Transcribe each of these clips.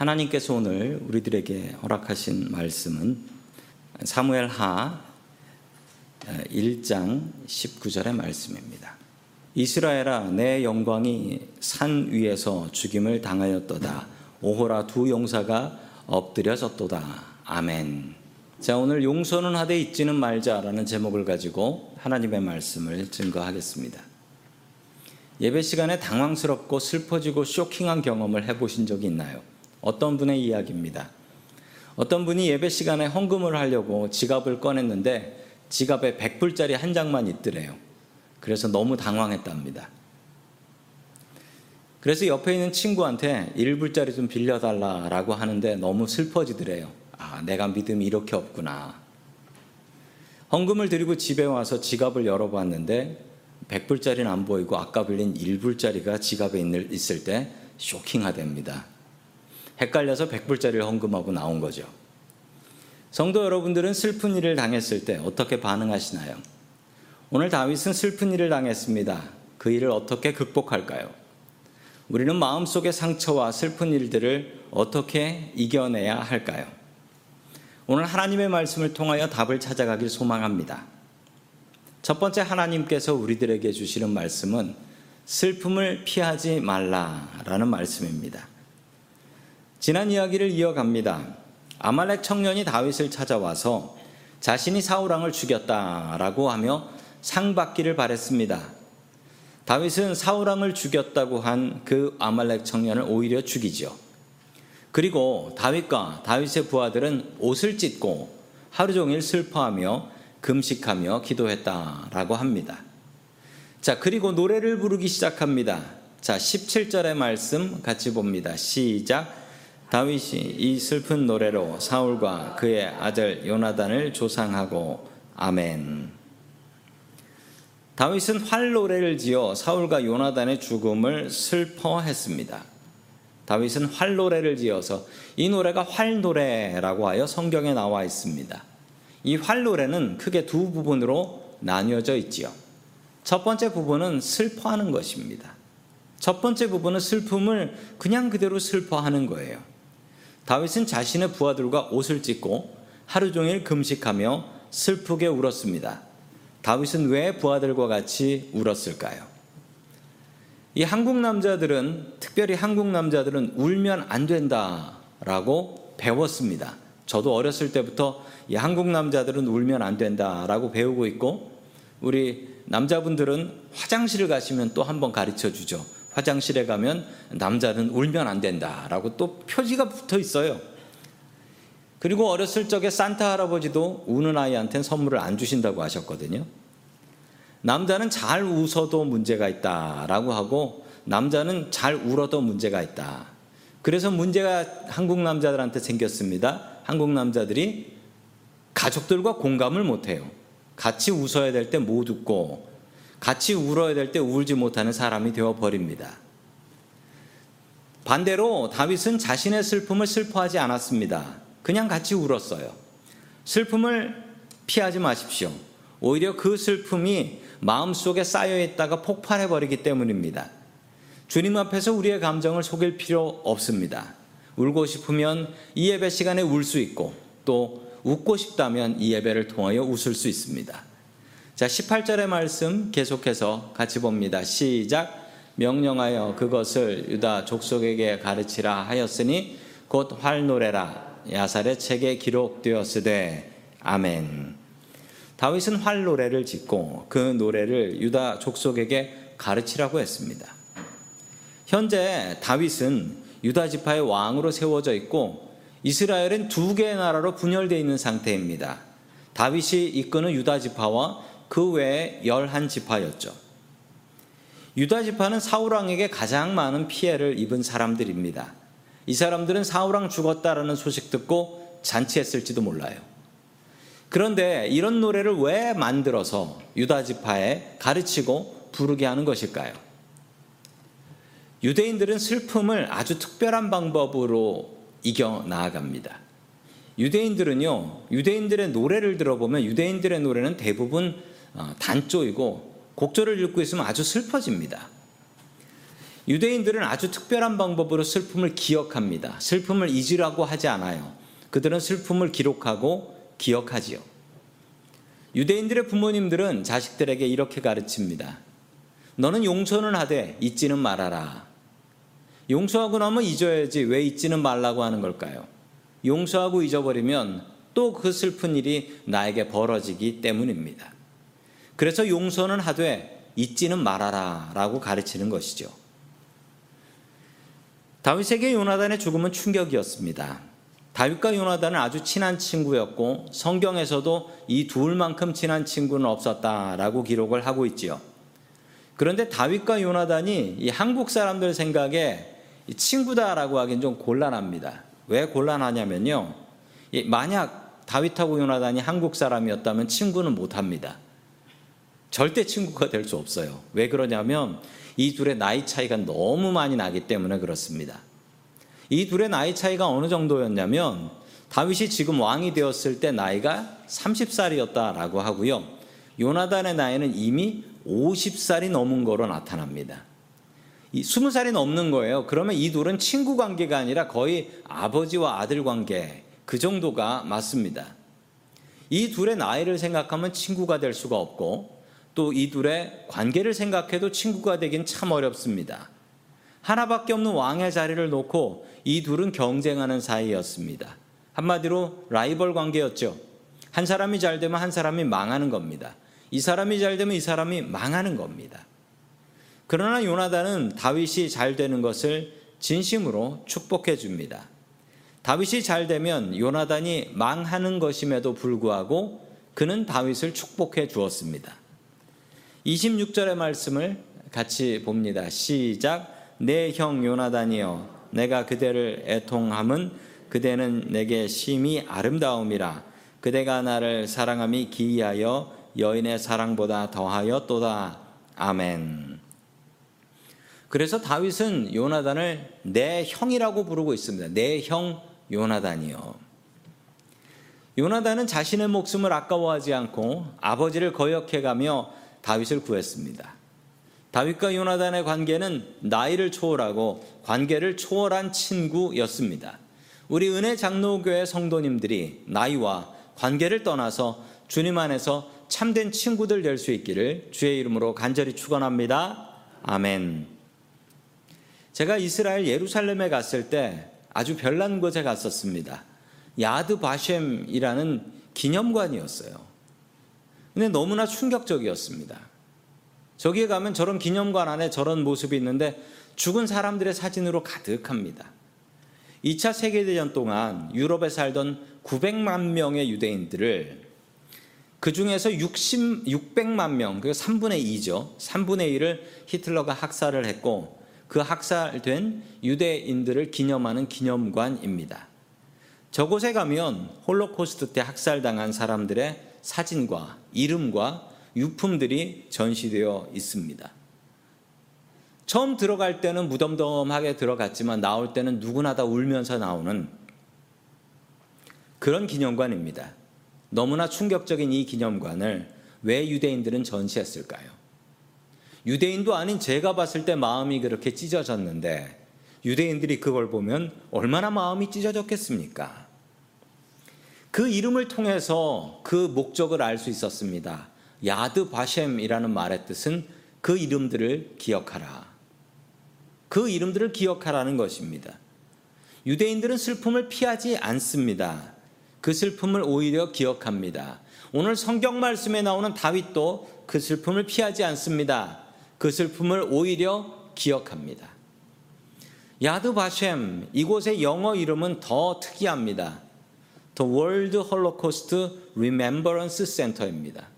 하나님께서 오늘 우리들에게 허락하신 말씀은 사무엘 하 1장 19절의 말씀입니다. 이스라엘아 내 영광이 산 위에서 죽임을 당하였도다. 오호라 두 용사가 엎드려졌도다. 아멘. 자, 오늘 용서는 하되 잊지는 말자라는 제목을 가지고 하나님의 말씀을 증거하겠습니다. 예배 시간에 당황스럽고 슬퍼지고 쇼킹한 경험을 해보신 적이 있나요? 어떤 분의 이야기입니다. 어떤 분이 예배 시간에 헌금을 하려고 지갑을 꺼냈는데 지갑에 100불짜리 한 장만 있더래요. 그래서 너무 당황했답니다. 그래서 옆에 있는 친구한테 1불짜리 좀 빌려달라라고 하는데 너무 슬퍼지더래요. 아, 내가 믿음이 이렇게 없구나. 헌금을 드리고 집에 와서 지갑을 열어봤는데 100불짜리는 안 보이고 아까 빌린 1불짜리가 지갑에 있을 때 쇼킹하답니다. 헷갈려서 100불짜리를 헌금하고 나온 거죠. 성도 여러분들은 슬픈 일을 당했을 때 어떻게 반응하시나요? 오늘 다윗은 슬픈 일을 당했습니다. 그 일을 어떻게 극복할까요? 우리는 마음속의 상처와 슬픈 일들을 어떻게 이겨내야 할까요? 오늘 하나님의 말씀을 통하여 답을 찾아가길 소망합니다. 첫 번째 하나님께서 우리들에게 주시는 말씀은 슬픔을 피하지 말라라는 말씀입니다. 지난 이야기를 이어갑니다. 아말렉 청년이 다윗을 찾아와서 자신이 사울왕을 죽였다라고 하며 상 받기를 바랬습니다. 다윗은 사울왕을 죽였다고 한 그 아말렉 청년을 오히려 죽이죠. 그리고 다윗과 다윗의 부하들은 옷을 찢고 하루 종일 슬퍼하며 금식하며 기도했다라고 합니다. 자, 그리고 노래를 부르기 시작합니다. 자, 17절의 말씀 같이 봅니다. 시작. 다윗이 이 슬픈 노래로 사울과 그의 아들 요나단을 조상하고 아멘. 다윗은 활 노래를 지어 사울과 요나단의 죽음을 슬퍼했습니다. 다윗은 활 노래를 지어서 이 노래가 활 노래라고 하여 성경에 나와 있습니다. 이 활 노래는 크게 두 부분으로 나뉘어져 있지요. 첫 번째 부분은 슬퍼하는 것입니다. 첫 번째 부분은 슬픔을 그냥 그대로 슬퍼하는 거예요. 다윗은 자신의 부하들과 옷을 찢고 하루 종일 금식하며 슬프게 울었습니다. 다윗은 왜 부하들과 같이 울었을까요? 이 한국 남자들은 특별히 한국 남자들은 울면 안 된다라고 배웠습니다. 저도 어렸을 때부터 이 한국 남자들은 울면 안 된다라고 배우고 있고 우리 남자분들은 화장실을 가시면 또 한 번 가르쳐 주죠. 화장실에 가면 남자는 울면 안 된다라고 또 표지가 붙어 있어요. 그리고 어렸을 적에 산타 할아버지도 우는 아이한테는 선물을 안 주신다고 하셨거든요. 남자는 잘 웃어도 문제가 있다라고 하고 남자는 잘 울어도 문제가 있다. 그래서 문제가 한국 남자들한테 생겼습니다. 한국 남자들이 가족들과 공감을 못 해요. 같이 웃어야 될 때 못 웃고 같이 울어야 될 때 울지 못하는 사람이 되어 버립니다. 반대로 다윗은 자신의 슬픔을 슬퍼하지 않았습니다. 그냥 같이 울었어요. 슬픔을 피하지 마십시오. 오히려 그 슬픔이 마음속에 쌓여 있다가 폭발해 버리기 때문입니다. 주님 앞에서 우리의 감정을 속일 필요 없습니다. 울고 싶으면 이 예배 시간에 울 수 있고 또 웃고 싶다면 이 예배를 통하여 웃을 수 있습니다. 자, 18절의 말씀 계속해서 같이 봅니다. 시작. 명령하여 그것을 유다 족속에게 가르치라 하였으니 곧 활노래라 야살의 책에 기록되었으되 아멘. 다윗은 활노래를 짓고 그 노래를 유다 족속에게 가르치라고 했습니다. 현재 다윗은 유다 지파의 왕으로 세워져 있고 이스라엘은 두 개의 나라로 분열되어 있는 상태입니다. 다윗이 이끄는 유다 지파와 그 외에 열한 지파였죠. 유다 지파는 사울 왕에게 가장 많은 피해를 입은 사람들입니다. 이 사람들은 사울 왕 죽었다라는 소식 듣고 잔치했을지도 몰라요. 그런데 이런 노래를 왜 만들어서 유다 지파에 가르치고 부르게 하는 것일까요? 유대인들은 슬픔을 아주 특별한 방법으로 이겨 나아갑니다. 유대인들은요, 유대인들의 노래를 들어보면 유대인들의 노래는 대부분 어, 단조이고 곡절을 읽고 있으면 아주 슬퍼집니다. 유대인들은 아주 특별한 방법으로 슬픔을 기억합니다. 슬픔을 잊으라고 하지 않아요. 그들은 슬픔을 기록하고 기억하지요. 유대인들의 부모님들은 자식들에게 이렇게 가르칩니다. 너는 용서는 하되 잊지는 말아라. 용서하고 나면 잊어야지 왜 잊지는 말라고 하는 걸까요? 용서하고 잊어버리면 또 그 슬픈 일이 나에게 벌어지기 때문입니다. 그래서 용서는 하되 잊지는 말아라 라고 가르치는 것이죠. 다윗에게 요나단의 죽음은 충격이었습니다. 다윗과 요나단은 아주 친한 친구였고 성경에서도 이 둘만큼 친한 친구는 없었다라고 기록을 하고 있지요. 그런데 다윗과 요나단이 이 한국 사람들 생각에 친구다라고 하긴 좀 곤란합니다. 왜 곤란하냐면요. 만약 다윗하고 요나단이 한국 사람이었다면 친구는 못합니다. 절대 친구가 될 수 없어요. 왜 그러냐면 이 둘의 나이 차이가 너무 많이 나기 때문에 그렇습니다. 이 둘의 나이 차이가 어느 정도였냐면 다윗이 지금 왕이 되었을 때 나이가 30살이었다라고 하고요. 요나단의 나이는 이미 50살이 넘은 거로 나타납니다. 20살이 넘는 거예요. 그러면 이 둘은 친구 관계가 아니라 거의 아버지와 아들 관계 그 정도가 맞습니다. 이 둘의 나이를 생각하면 친구가 될 수가 없고 또 이 둘의 관계를 생각해도 친구가 되긴 참 어렵습니다. 하나밖에 없는 왕의 자리를 놓고 이 둘은 경쟁하는 사이였습니다. 한마디로 라이벌 관계였죠. 한 사람이 잘 되면 한 사람이 망하는 겁니다. 이 사람이 잘 되면 이 사람이 망하는 겁니다. 그러나 요나단은 다윗이 잘 되는 것을 진심으로 축복해 줍니다. 다윗이 잘 되면 요나단이 망하는 것임에도 불구하고 그는 다윗을 축복해 주었습니다. 26절의 말씀을 같이 봅니다. 시작. 내 형 요나단이여 내가 그대를 애통함은 그대는 내게 심히 아름다움이라 그대가 나를 사랑함이 기이하여 여인의 사랑보다 더하여 또다 아멘. 그래서 다윗은 요나단을 내 형이라고 부르고 있습니다. 내 형 요나단이요. 요나단은 자신의 목숨을 아까워하지 않고 아버지를 거역해가며 다윗을 구했습니다. 다윗과 요나단의 관계는 나이를 초월하고 관계를 초월한 친구였습니다. 우리 은혜 장로교회 성도님들이 나이와 관계를 떠나서 주님 안에서 참된 친구들 될 수 있기를 주의 이름으로 간절히 축원합니다. 아멘. 제가 이스라엘 예루살렘에 갔을 때 아주 별난 곳에 갔었습니다. 야드 바셴이라는 기념관이었어요. 근데 너무나 충격적이었습니다. 저기에 가면 저런 기념관 안에 저런 모습이 있는데 죽은 사람들의 사진으로 가득합니다. 2차 세계대전 동안 유럽에 살던 900만 명의 유대인들을 그 중에서 60, 600만 명, 그 3분의 2죠. 3분의 1을 히틀러가 학살을 했고 그 학살된 유대인들을 기념하는 기념관입니다. 저곳에 가면 홀로코스트 때 학살당한 사람들의 사진과 이름과 유품들이 전시되어 있습니다. 처음 들어갈 때는 무덤덤하게 들어갔지만 나올 때는 누구나 다 울면서 나오는 그런 기념관입니다. 너무나 충격적인 이 기념관을 왜 유대인들은 전시했을까요? 유대인도 아닌 제가 봤을 때 마음이 그렇게 찢어졌는데 유대인들이 그걸 보면 얼마나 마음이 찢어졌겠습니까? 그 이름을 통해서 그 목적을 알 수 있었습니다. 야드 바셴이라는 말의 뜻은 그 이름들을 기억하라. 그 이름들을 기억하라는 것입니다. 유대인들은 슬픔을 피하지 않습니다. 그 슬픔을 오히려 기억합니다. 오늘 성경 말씀에 나오는 다윗도 그 슬픔을 피하지 않습니다. 그 슬픔을 오히려 기억합니다. 야드 바셈 이곳의 영어 이름은 더 특이합니다. The World Holocaust Remembrance Center입니다.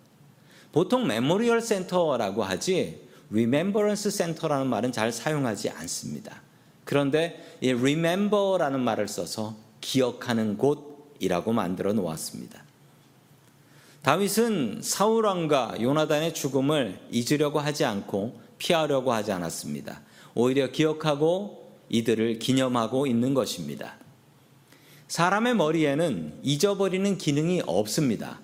보통 Memorial Center라고 하지 Remembrance Center라는 말은 잘 사용하지 않습니다. 그런데 이 remember라는 말을 써서 기억하는 곳이라고 만들어 놓았습니다. 다윗은 사울 왕과 요나단의 죽음을 잊으려고 하지 않고 피하려고 하지 않았습니다. 오히려 기억하고 이들을 기념하고 있는 것입니다. 사람의 머리에는 잊어버리는 기능이 없습니다.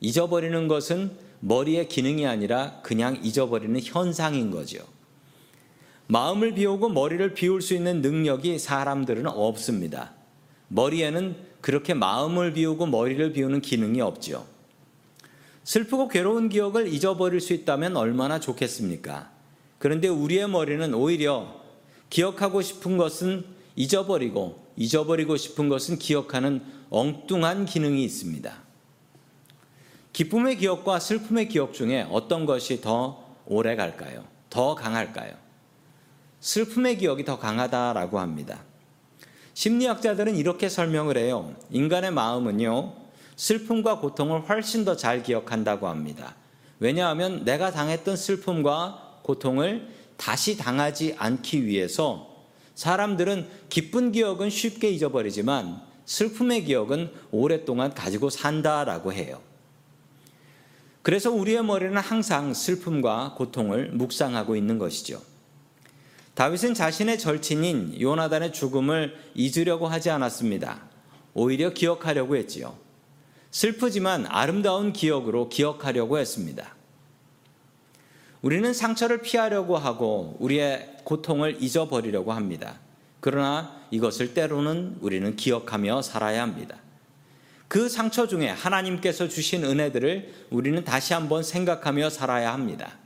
잊어버리는 것은 머리의 기능이 아니라 그냥 잊어버리는 현상인 거죠. 마음을 비우고 머리를 비울 수 있는 능력이 사람들은 없습니다. 머리에는 그렇게 마음을 비우고 머리를 비우는 기능이 없지요. 슬프고 괴로운 기억을 잊어버릴 수 있다면 얼마나 좋겠습니까? 그런데 우리의 머리는 오히려 기억하고 싶은 것은 잊어버리고 잊어버리고 싶은 것은 기억하는 엉뚱한 기능이 있습니다. 기쁨의 기억과 슬픔의 기억 중에 어떤 것이 더 오래 갈까요? 더 강할까요? 슬픔의 기억이 더 강하다라고 합니다. 심리학자들은 이렇게 설명을 해요. 인간의 마음은요, 슬픔과 고통을 훨씬 더 잘 기억한다고 합니다. 왜냐하면 내가 당했던 슬픔과 고통을 다시 당하지 않기 위해서 사람들은 기쁜 기억은 쉽게 잊어버리지만 슬픔의 기억은 오랫동안 가지고 산다라고 해요. 그래서 우리의 머리는 항상 슬픔과 고통을 묵상하고 있는 것이죠. 다윗은 자신의 절친인 요나단의 죽음을 잊으려고 하지 않았습니다. 오히려 기억하려고 했지요. 슬프지만 아름다운 기억으로 기억하려고 했습니다. 우리는 상처를 피하려고 하고 우리의 고통을 잊어버리려고 합니다. 그러나 이것을 때로는 우리는 기억하며 살아야 합니다. 그 상처 중에 하나님께서 주신 은혜들을 우리는 다시 한번 생각하며 살아야 합니다.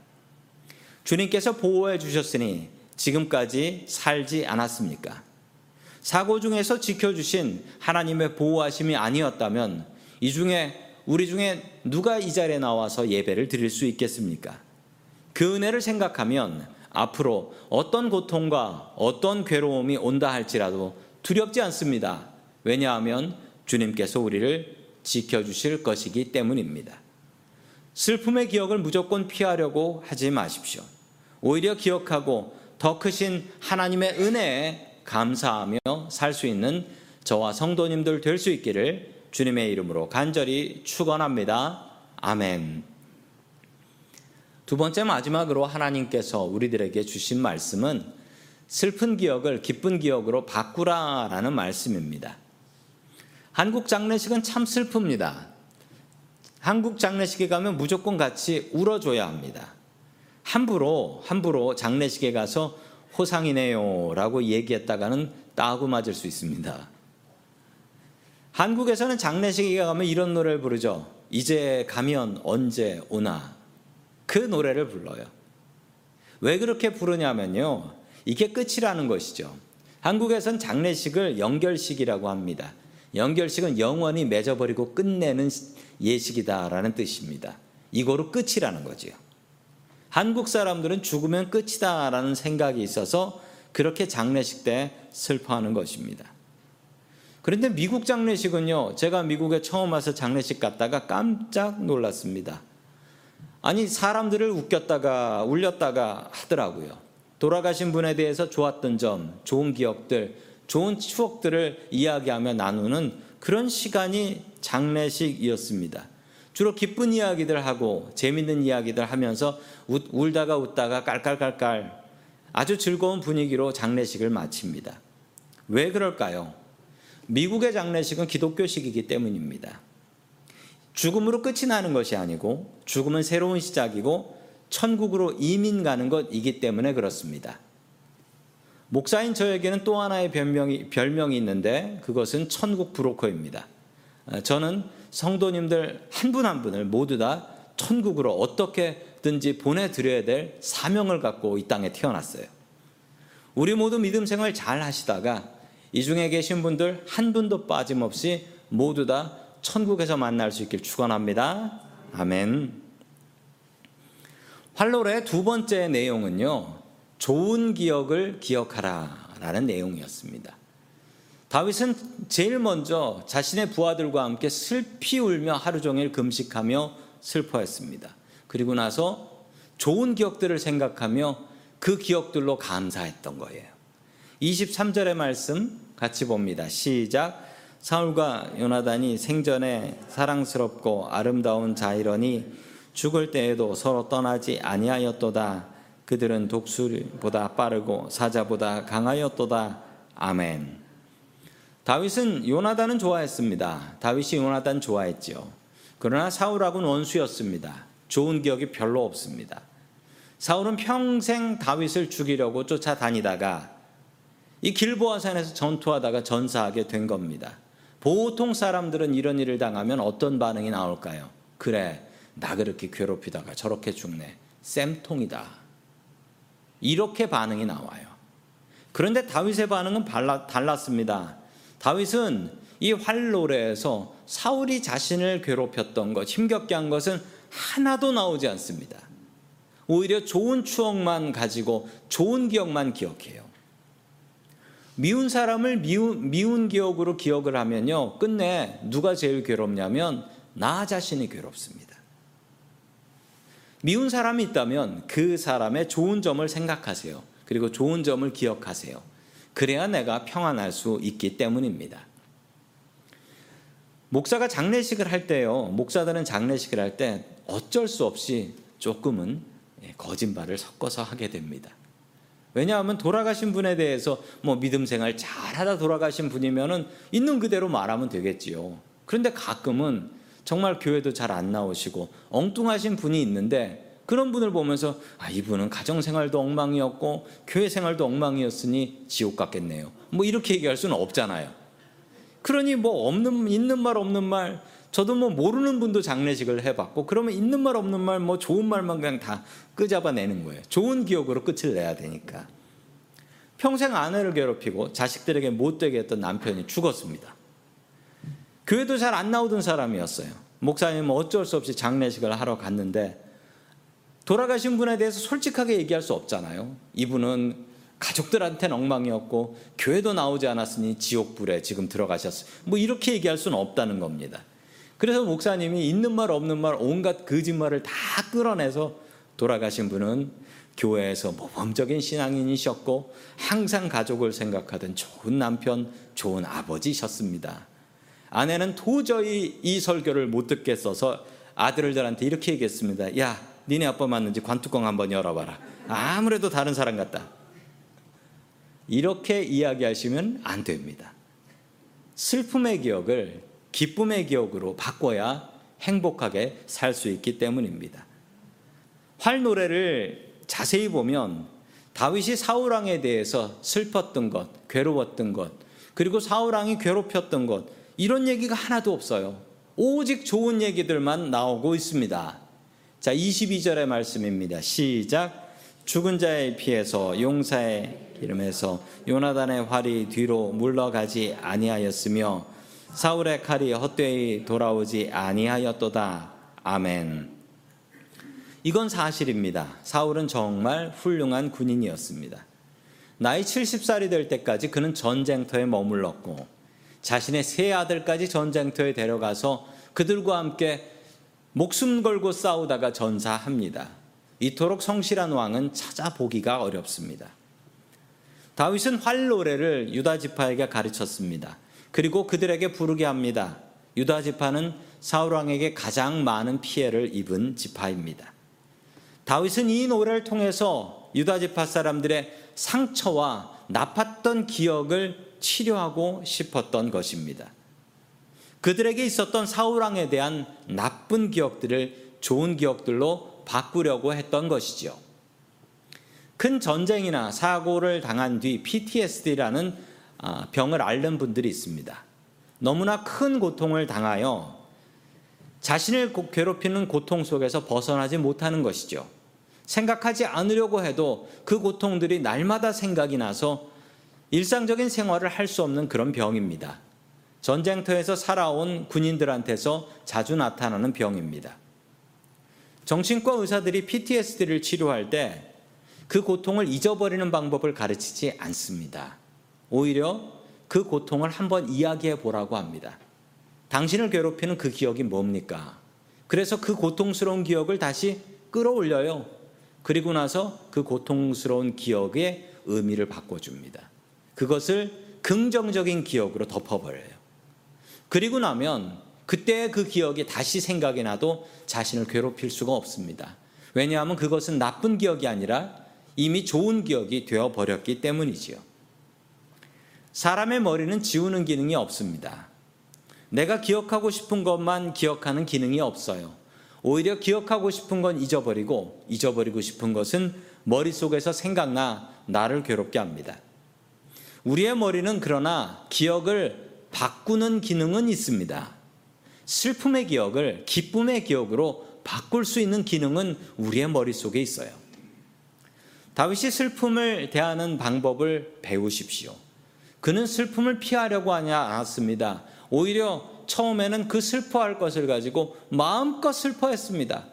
주님께서 보호해 주셨으니 지금까지 살지 않았습니까? 사고 중에서 지켜주신 하나님의 보호하심이 아니었다면 이 중에 우리 중에 누가 이 자리에 나와서 예배를 드릴 수 있겠습니까? 그 은혜를 생각하면 앞으로 어떤 고통과 어떤 괴로움이 온다 할지라도 두렵지 않습니다. 왜냐하면 주님께서 우리를 지켜주실 것이기 때문입니다. 슬픔의 기억을 무조건 피하려고 하지 마십시오. 오히려 기억하고 더 크신 하나님의 은혜에 감사하며 살 수 있는 저와 성도님들 될 수 있기를 주님의 이름으로 간절히 축원합니다. 아멘. 두 번째 마지막으로 하나님께서 우리들에게 주신 말씀은 슬픈 기억을 기쁜 기억으로 바꾸라라는 말씀입니다. 한국 장례식은 참 슬픕니다. 한국 장례식에 가면 무조건 같이 울어줘야 합니다. 함부로 함부로 장례식에 가서 호상이네요라고 얘기했다가는 따고 맞을 수 있습니다. 한국에서는 장례식에 가면 이런 노래를 부르죠. 이제 가면 언제 오나 그 노래를 불러요. 왜 그렇게 부르냐면요. 이게 끝이라는 것이죠. 한국에선 장례식을 연결식이라고 합니다. 연결식은 영원히 맺어버리고 끝내는 예식이다라는 뜻입니다. 이거로 끝이라는 거지요. 한국 사람들은 죽으면 끝이다라는 생각이 있어서 그렇게 장례식 때 슬퍼하는 것입니다. 그런데 미국 장례식은요, 제가 미국에 처음 와서 장례식 갔다가 깜짝 놀랐습니다. 아니, 사람들을 웃겼다가 울렸다가 하더라고요. 돌아가신 분에 대해서 좋았던 점, 좋은 기억들, 좋은 추억들을 이야기하며 나누는 그런 시간이 장례식이었습니다. 주로 기쁜 이야기들 하고 재밌는 이야기들 하면서 웃, 울다가 웃다가 깔깔깔깔 아주 즐거운 분위기로 장례식을 마칩니다. 왜 그럴까요? 미국의 장례식은 기독교식이기 때문입니다. 죽음으로 끝이 나는 것이 아니고 죽음은 새로운 시작이고 천국으로 이민 가는 것이기 때문에 그렇습니다. 목사인 저에게는 또 하나의 별명이, 별명이 있는데 그것은 천국 브로커입니다. 저는 성도님들 한 분한 한 분을 모두 다 천국으로 어떻게든지 보내드려야 될 사명을 갖고 이 땅에 태어났어요. 우리 모두 믿음 생활 잘 하시다가 이 중에 계신 분들 한 분도 빠짐없이 모두 다 천국에서 만날 수 있길 축원합니다. 아멘. 활로의 두 번째 내용은요. 좋은 기억을 기억하라라는 내용이었습니다. 다윗은 제일 먼저 자신의 부하들과 함께 슬피 울며 하루 종일 금식하며 슬퍼했습니다. 그리고 나서 좋은 기억들을 생각하며 그 기억들로 감사했던 거예요. 23절의 말씀 같이 봅니다. 시작. 사울과 요나단이 생전에 사랑스럽고 아름다운 자이러니 죽을 때에도 서로 떠나지 아니하였도다. 그들은 독수리보다 빠르고 사자보다 강하였도다. 아멘. 다윗은 요나단은 좋아했습니다. 다윗이 요나단 좋아했죠. 그러나 사울하고는 원수였습니다. 좋은 기억이 별로 없습니다. 사울은 평생 다윗을 죽이려고 쫓아다니다가 이 길보아산에서 전투하다가 전사하게 된 겁니다. 보통 사람들은 이런 일을 당하면 어떤 반응이 나올까요? 그래, 나 그렇게 괴롭히다가 저렇게 죽네. 쌤통이다. 이렇게 반응이 나와요. 그런데 다윗의 반응은 달랐습니다. 다윗은 이 활노래에서 사울이 자신을 괴롭혔던 것, 힘겹게 한 것은 하나도 나오지 않습니다. 오히려 좋은 추억만 가지고 좋은 기억만 기억해요. 미운 사람을 미운, 미운 기억으로 기억을 하면요. 끝내 누가 제일 괴롭냐면 나 자신이 괴롭습니다. 미운 사람이 있다면 그 사람의 좋은 점을 생각하세요. 그리고 좋은 점을 기억하세요. 그래야 내가 평안할 수 있기 때문입니다. 목사가 장례식을 할 때요. 목사들은 장례식을 할 때 어쩔 수 없이 조금은 예, 거짓말을 섞어서 하게 됩니다. 왜냐하면 돌아가신 분에 대해서 뭐 믿음 생활 잘 하다 돌아가신 분이면은 있는 그대로 말하면 되겠지요. 그런데 가끔은 정말 교회도 잘 안 나오시고 엉뚱하신 분이 있는데 그런 분을 보면서 아 이분은 가정 생활도 엉망이었고 교회 생활도 엉망이었으니 지옥 같겠네요. 뭐 이렇게 얘기할 수는 없잖아요. 그러니 뭐 없는 있는 말 없는 말 저도 뭐 모르는 분도 장례식을 해봤고 그러면 있는 말 없는 말 뭐 좋은 말만 그냥 다 끄잡아내는 거예요. 좋은 기억으로 끝을 내야 되니까. 평생 아내를 괴롭히고 자식들에게 못되게 했던 남편이 죽었습니다. 교회도 잘 안 나오던 사람이었어요. 목사님은 어쩔 수 없이 장례식을 하러 갔는데 돌아가신 분에 대해서 솔직하게 얘기할 수 없잖아요. 이분은 가족들한테는 엉망이었고 교회도 나오지 않았으니 지옥불에 지금 들어가셨어요. 뭐 이렇게 얘기할 수는 없다는 겁니다. 그래서 목사님이 있는 말 없는 말 온갖 거짓말을 다 끌어내서 돌아가신 분은 교회에서 모범적인 신앙인이셨고 항상 가족을 생각하던 좋은 남편, 좋은 아버지셨습니다. 아내는 도저히 이 설교를 못 듣겠어서 아들들한테 이렇게 얘기했습니다. 야, 니네 아빠 맞는지 관뚜껑 한번 열어봐라. 아무래도 다른 사람 같다. 이렇게 이야기하시면 안 됩니다. 슬픔의 기억을 기쁨의 기억으로 바꿔야 행복하게 살 수 있기 때문입니다. 활 노래를 자세히 보면 다윗이 사울왕에 대해서 슬펐던 것, 괴로웠던 것, 그리고 사울왕이 괴롭혔던 것, 이런 얘기가 하나도 없어요. 오직 좋은 얘기들만 나오고 있습니다. 자, 22절의 말씀입니다. 시작. 죽은 자의 피에서 용사의 기름에서 요나단의 활이 뒤로 물러가지 아니하였으며 사울의 칼이 헛되이 돌아오지 아니하였도다. 아멘. 이건 사실입니다. 사울은 정말 훌륭한 군인이었습니다. 나이 70살이 될 때까지 그는 전쟁터에 머물렀고 자신의 세 아들까지 전쟁터에 데려가서 그들과 함께 목숨 걸고 싸우다가 전사합니다. 이토록 성실한 왕은 찾아보기가 어렵습니다. 다윗은 활 노래를 유다 지파에게 가르쳤습니다. 그리고 그들에게 부르게 합니다. 유다 지파는 사울 왕에게 가장 많은 피해를 입은 지파입니다. 다윗은 이 노래를 통해서 유다 지파 사람들의 상처와 나빴던 기억을 치료하고 싶었던 것입니다. 그들에게 있었던 사울 왕에 대한 나쁜 기억들을 좋은 기억들로 바꾸려고 했던 것이죠. 큰 전쟁이나 사고를 당한 뒤 PTSD라는 아, 병을 앓는 분들이 있습니다. 너무나 큰 고통을 당하여 자신을 괴롭히는 고통 속에서 벗어나지 못하는 것이죠. 생각하지 않으려고 해도 그 고통들이 날마다 생각이 나서 일상적인 생활을 할 수 없는 그런 병입니다. 전쟁터에서 살아온 군인들한테서 자주 나타나는 병입니다. 정신과 의사들이 PTSD를 치료할 때 그 고통을 잊어버리는 방법을 가르치지 않습니다. 오히려 그 고통을 한번 이야기해 보라고 합니다. 당신을 괴롭히는 그 기억이 뭡니까? 그래서 그 고통스러운 기억을 다시 끌어올려요. 그리고 나서 그 고통스러운 기억의 의미를 바꿔줍니다. 그것을 긍정적인 기억으로 덮어버려요. 그리고 나면 그때의 그 기억이 다시 생각이 나도 자신을 괴롭힐 수가 없습니다. 왜냐하면 그것은 나쁜 기억이 아니라 이미 좋은 기억이 되어버렸기 때문이지요. 사람의 머리는 지우는 기능이 없습니다. 내가 기억하고 싶은 것만 기억하는 기능이 없어요. 오히려 기억하고 싶은 건 잊어버리고 잊어버리고 싶은 것은 머릿속에서 생각나 나를 괴롭게 합니다. 우리의 머리는 그러나 기억을 바꾸는 기능은 있습니다. 슬픔의 기억을 기쁨의 기억으로 바꿀 수 있는 기능은 우리의 머릿속에 있어요. 다윗이 슬픔을 대하는 방법을 배우십시오. 그는 슬픔을 피하려고 하지 않았습니다. 오히려 처음에는 그 슬퍼할 것을 가지고 마음껏 슬퍼했습니다.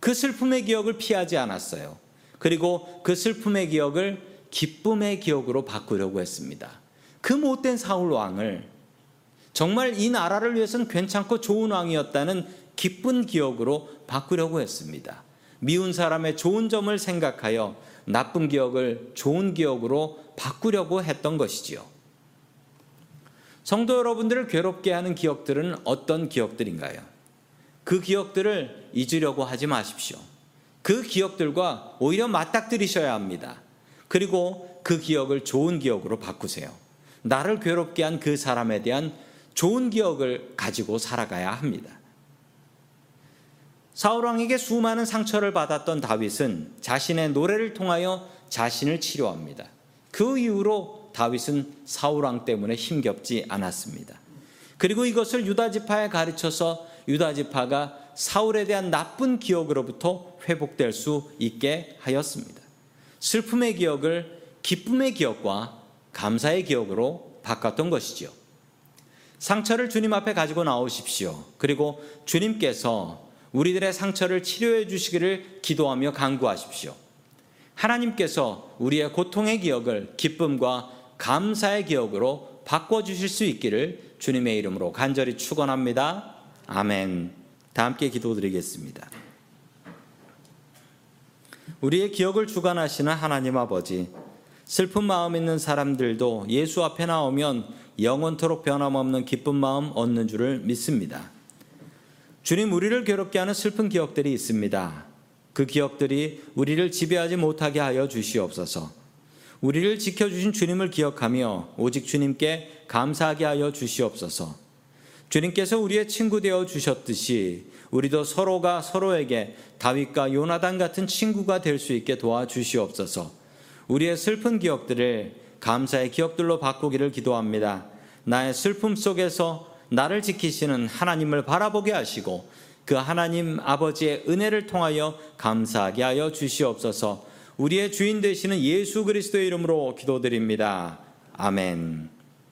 그 슬픔의 기억을 피하지 않았어요. 그리고 그 슬픔의 기억을 기쁨의 기억으로 바꾸려고 했습니다. 그 못된 사울 왕을 정말 이 나라를 위해서는 괜찮고 좋은 왕이었다는 기쁜 기억으로 바꾸려고 했습니다. 미운 사람의 좋은 점을 생각하여 나쁜 기억을 좋은 기억으로 바꾸려고 했던 것이지요. 성도 여러분들을 괴롭게 하는 기억들은 어떤 기억들인가요? 그 기억들을 잊으려고 하지 마십시오. 그 기억들과 오히려 맞닥뜨리셔야 합니다. 그리고 그 기억을 좋은 기억으로 바꾸세요. 나를 괴롭게 한 그 사람에 대한 좋은 기억을 가지고 살아가야 합니다. 사울왕에게 수많은 상처를 받았던 다윗은 자신의 노래를 통하여 자신을 치료합니다. 그 이후로 다윗은 사울왕 때문에 힘겹지 않았습니다. 그리고 이것을 유다 지파에 가르쳐서 유다 지파가 사울에 대한 나쁜 기억으로부터 회복될 수 있게 하였습니다. 슬픔의 기억을 기쁨의 기억과 감사의 기억으로 바꿨던 것이지요. 상처를 주님 앞에 가지고 나오십시오. 그리고 주님께서 우리들의 상처를 치료해 주시기를 기도하며 간구하십시오. 하나님께서 우리의 고통의 기억을 기쁨과 감사의 기억으로 바꿔 주실 수 있기를 주님의 이름으로 간절히 축원합니다. 아멘. 다 함께 기도드리겠습니다. 우리의 기억을 주관하시는 하나님 아버지, 슬픈 마음 있는 사람들도 예수 앞에 나오면 영원토록 변함없는 기쁜 마음 얻는 줄을 믿습니다. 주님, 우리를 괴롭게 하는 슬픈 기억들이 있습니다. 그 기억들이 우리를 지배하지 못하게 하여 주시옵소서. 우리를 지켜주신 주님을 기억하며 오직 주님께 감사하게 하여 주시옵소서. 주님께서 우리의 친구 되어 주셨듯이 우리도 서로가 서로에게 다윗과 요나단 같은 친구가 될 수 있게 도와 주시옵소서. 우리의 슬픈 기억들을 감사의 기억들로 바꾸기를 기도합니다. 나의 슬픔 속에서 나를 지키시는 하나님을 바라보게 하시고 그 하나님 아버지의 은혜를 통하여 감사하게 하여 주시옵소서. 우리의 주인 되시는 예수 그리스도의 이름으로 기도드립니다. 아멘.